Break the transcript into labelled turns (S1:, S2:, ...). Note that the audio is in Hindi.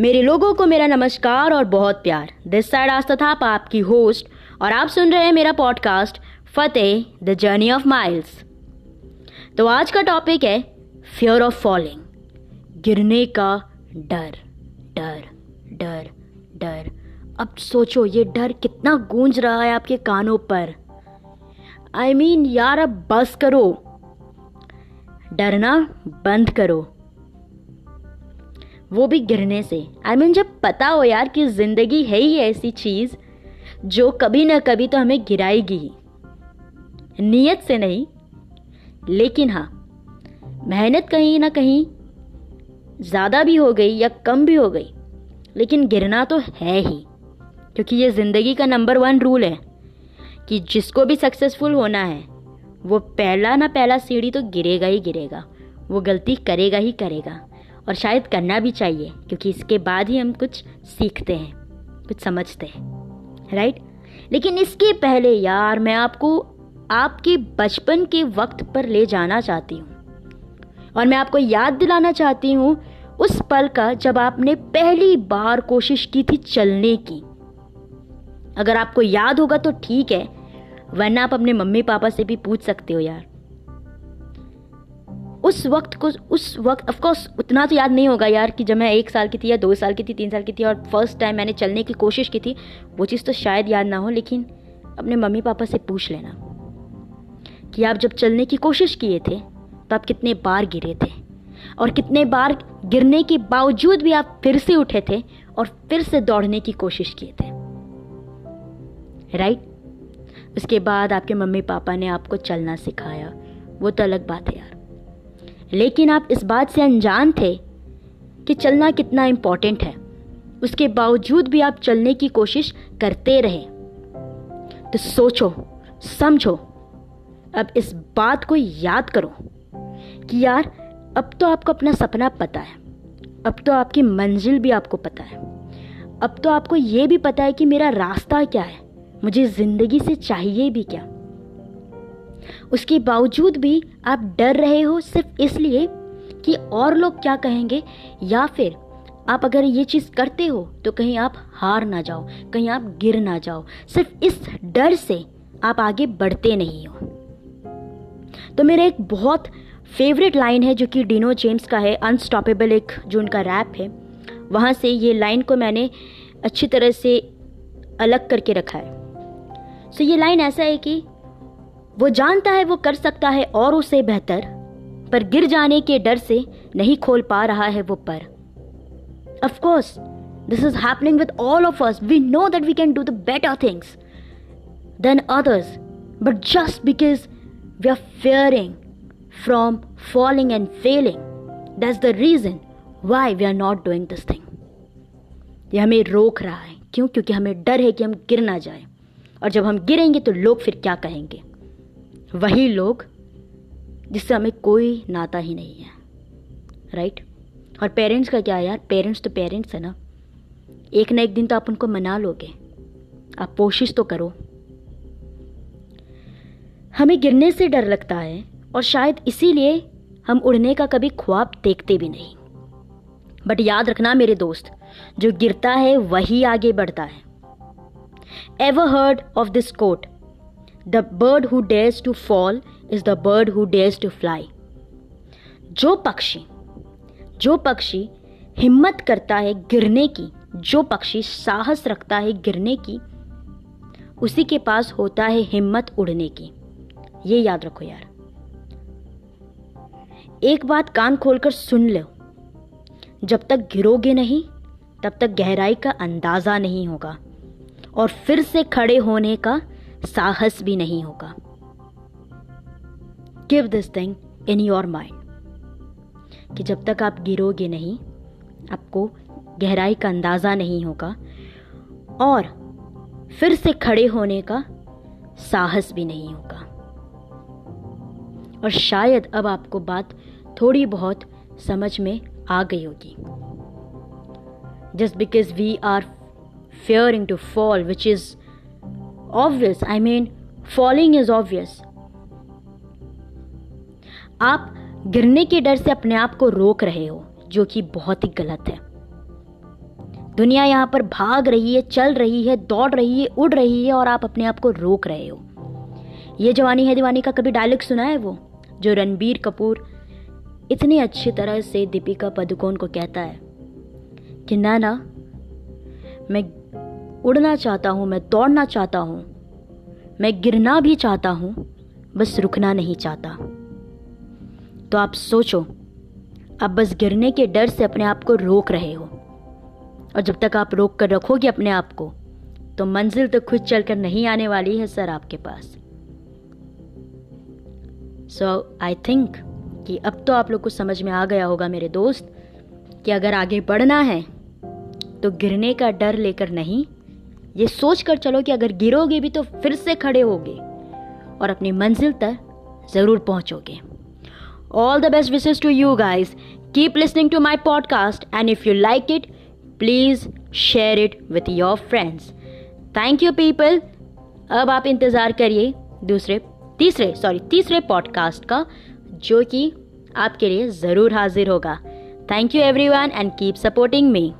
S1: मेरे लोगों को मेरा नमस्कार और बहुत प्यार। दिस साइड आस्था था आपकी होस्ट और आप सुन रहे हैं मेरा podcast Fateh the journey of miles तो आज का टॉपिक है फियर ऑफ़ फॉलिंग गिरने का डर डर डर डर। अब सोचो ये डर कितना गूंज रहा है आपके कानों पर। आई I मीन mean, यार अब बस करो। डरना बंद करो। वो भी गिरने से। आई I मीन mean, जब पता हो यार कि ज़िंदगी है ही ऐसी चीज़ जो कभी ना कभी तो हमें गिराएगी ही। नीयत से नहीं लेकिन हाँ मेहनत कहीं ना कहीं ज़्यादा भी हो गई या कम भी हो गई लेकिन गिरना तो है ही क्योंकि ये ज़िंदगी का नंबर वन रूल है कि जिसको भी सक्सेसफुल होना है वो पहला ना पहला सीढ़ी तो गिरेगा ही गिरेगा वो गलती करेगा ही करेगा। और शायद करना भी चाहिए, क्योंकि इसके बाद ही हम कुछ सीखते हैं, कुछ समझते हैं राइट लेकिन इसके पहले यार, मैं आपको आपके बचपन के वक्त पर ले जाना चाहती हूँ। और मैं आपको याद दिलाना चाहती हूँ, उस पल का जब आपने पहली बार कोशिश की थी चलने की। अगर आपको याद होगा तो ठीक है, वरना आप अपने मम्मी पापा से भी पूछ सकते हो यार। उस वक्त को, उस वक्त ऑफकोर्स उतना तो याद नहीं होगा यार कि जब मैं एक साल की थी या दो साल की थी, तीन साल की थी और फ़र्स्ट टाइम मैंने चलने की कोशिश की थी, वो चीज़ तो शायद याद ना हो, लेकिन अपने मम्मी पापा से पूछ लेना कि आप जब चलने की कोशिश किए थे तो आप कितने बार गिरे थे? और कितने बार गिरने के बावजूद भी आप फिर से उठे थे और फिर से दौड़ने की कोशिश किए थे। राइट उसके बाद आपके मम्मी पापा ने आपको चलना सिखाया। वो तो अलग बात है यार। लेकिन आप इस बात से अनजान थे कि चलना कितना इम्पोर्टेंट है। उसके बावजूद भी आप चलने की कोशिश करते रहे। तो सोचो, समझो, अब इस बात को याद करो कि यार, अब तो आपको अपना सपना पता है। अब तो आपकी मंजिल भी आपको पता है। अब तो आपको ये भी पता है कि मेरा रास्ता क्या है। मुझे ज़िंदगी से चाहिए भी क्या। उसके बावजूद भी आप डर रहे हो सिर्फ़ इसलिए कि और लोग क्या कहेंगे? या फिर आप अगर ये चीज़ करते हो तो कहीं आप हार ना जाओ, कहीं आप गिर ना जाओ। सिर्फ़ इस डर से आप आगे बढ़ते नहीं हो। तो मेरा एक बहुत फेवरेट लाइन है, जो कि डिनो जेम्स का है अनस्टॉपेबल एक, जो उनका रैप है। वहाँ से ये लाइन को मैंने अच्छी तरह से अलग करके रखा है। सो so ये लाइन ऐसा है कि वो जानता है, वो कर सकता है और उसे बेहतर। पर गिर जाने के डर से नहीं खोल पा रहा है वो पर। Of course this is happening with all of us we know that we can do the better things than others but just because we are fearing from falling and failing that's the reason why we are not doing this thing ये हमें रोक रहा है। क्यों? क्योंकि हमें डर है कि हम गिर ना जाए। और जब हम गिरेंगे तो लोग फिर क्या कहेंगे? वही लोग जिससे हमें कोई नाता ही नहीं है राइट और पेरेंट्स का क्या यार? पेरेंट्स तो पेरेंट्स है ना। एक ना एक दिन तो आप उनको मना लोगे। आप कोशिश तो करो। हमें गिरने से डर लगता है और शायद इसीलिए हम उड़ने का कभी ख्वाब देखते भी नहीं। बट याद रखना मेरे दोस्त, जो गिरता है वही आगे बढ़ता है। Ever heard of this quote the bird who dares to fall is the bird who dares to fly जो पक्षी जो पक्षी हिम्मत करता है गिरने की, जो पक्षी साहस रखता है गिरने की, उसी के पास होता है हिम्मत उड़ने की। ये याद रखो यार। एक बात कान खोलकर सुन लो। जब तक गिरोगे नहीं, तब तक गहराई का अंदाज़ा नहीं होगा। और फिर से खड़े होने का साहस भी नहीं होगा। Give this thing in your mind कि जब तक आप गिरोगे नहीं, आपको गहराई का अंदाज़ा नहीं होगा और फिर से खड़े होने का साहस भी नहीं होगा। और शायद अब आपको बात थोड़ी बहुत समझ में आ गई होगी। Just because we are fearing to fall which is obvious. I mean, falling is obvious. आप गिरने के डर से अपने आप को रोक रहे हो जो कि बहुत ही गलत है दुनिया यहाँ पर भाग रही है चल रही है दौड़ रही है उड़ रही है और आप अपने आप को रोक रहे हो ये जवानी है दीवानी का कभी डायलॉग सुना है वो जो रणबीर कपूर इतनी अच्छी तरह से दीपिका पदुकोण को कहता है कि ना ना मैं उड़ना चाहता हूँ, मैं दौड़ना चाहता हूँ। मैं गिरना भी चाहता हूँ, बस रुकना नहीं चाहता। तो आप सोचो, आप बस गिरने के डर से अपने आप को रोक रहे हो। और जब तक आप रोक कर रखोगे अपने आप को तो मंजिल तो खुद चलकर नहीं आने वाली है सर आपके पास। सो आई थिंक कि अब तो आप लोग को समझ में आ गया होगा मेरे दोस्त, कि अगर आगे बढ़ना है तो गिरने का डर लेकर नहीं ये सोच कर चलो कि अगर गिरोगे भी तो फिर से खड़े होगे और अपनी मंजिल तक ज़रूर पहुंचोगे। All the best wishes to you guys keep listening to my podcast and if you like it please share it with your friends thank you people अब आप इंतज़ार करिए दूसरे, तीसरे सॉरी तीसरे पॉडकास्ट का, जो कि आपके लिए ज़रूर हाजिर होगा। Thank you everyone and keep supporting me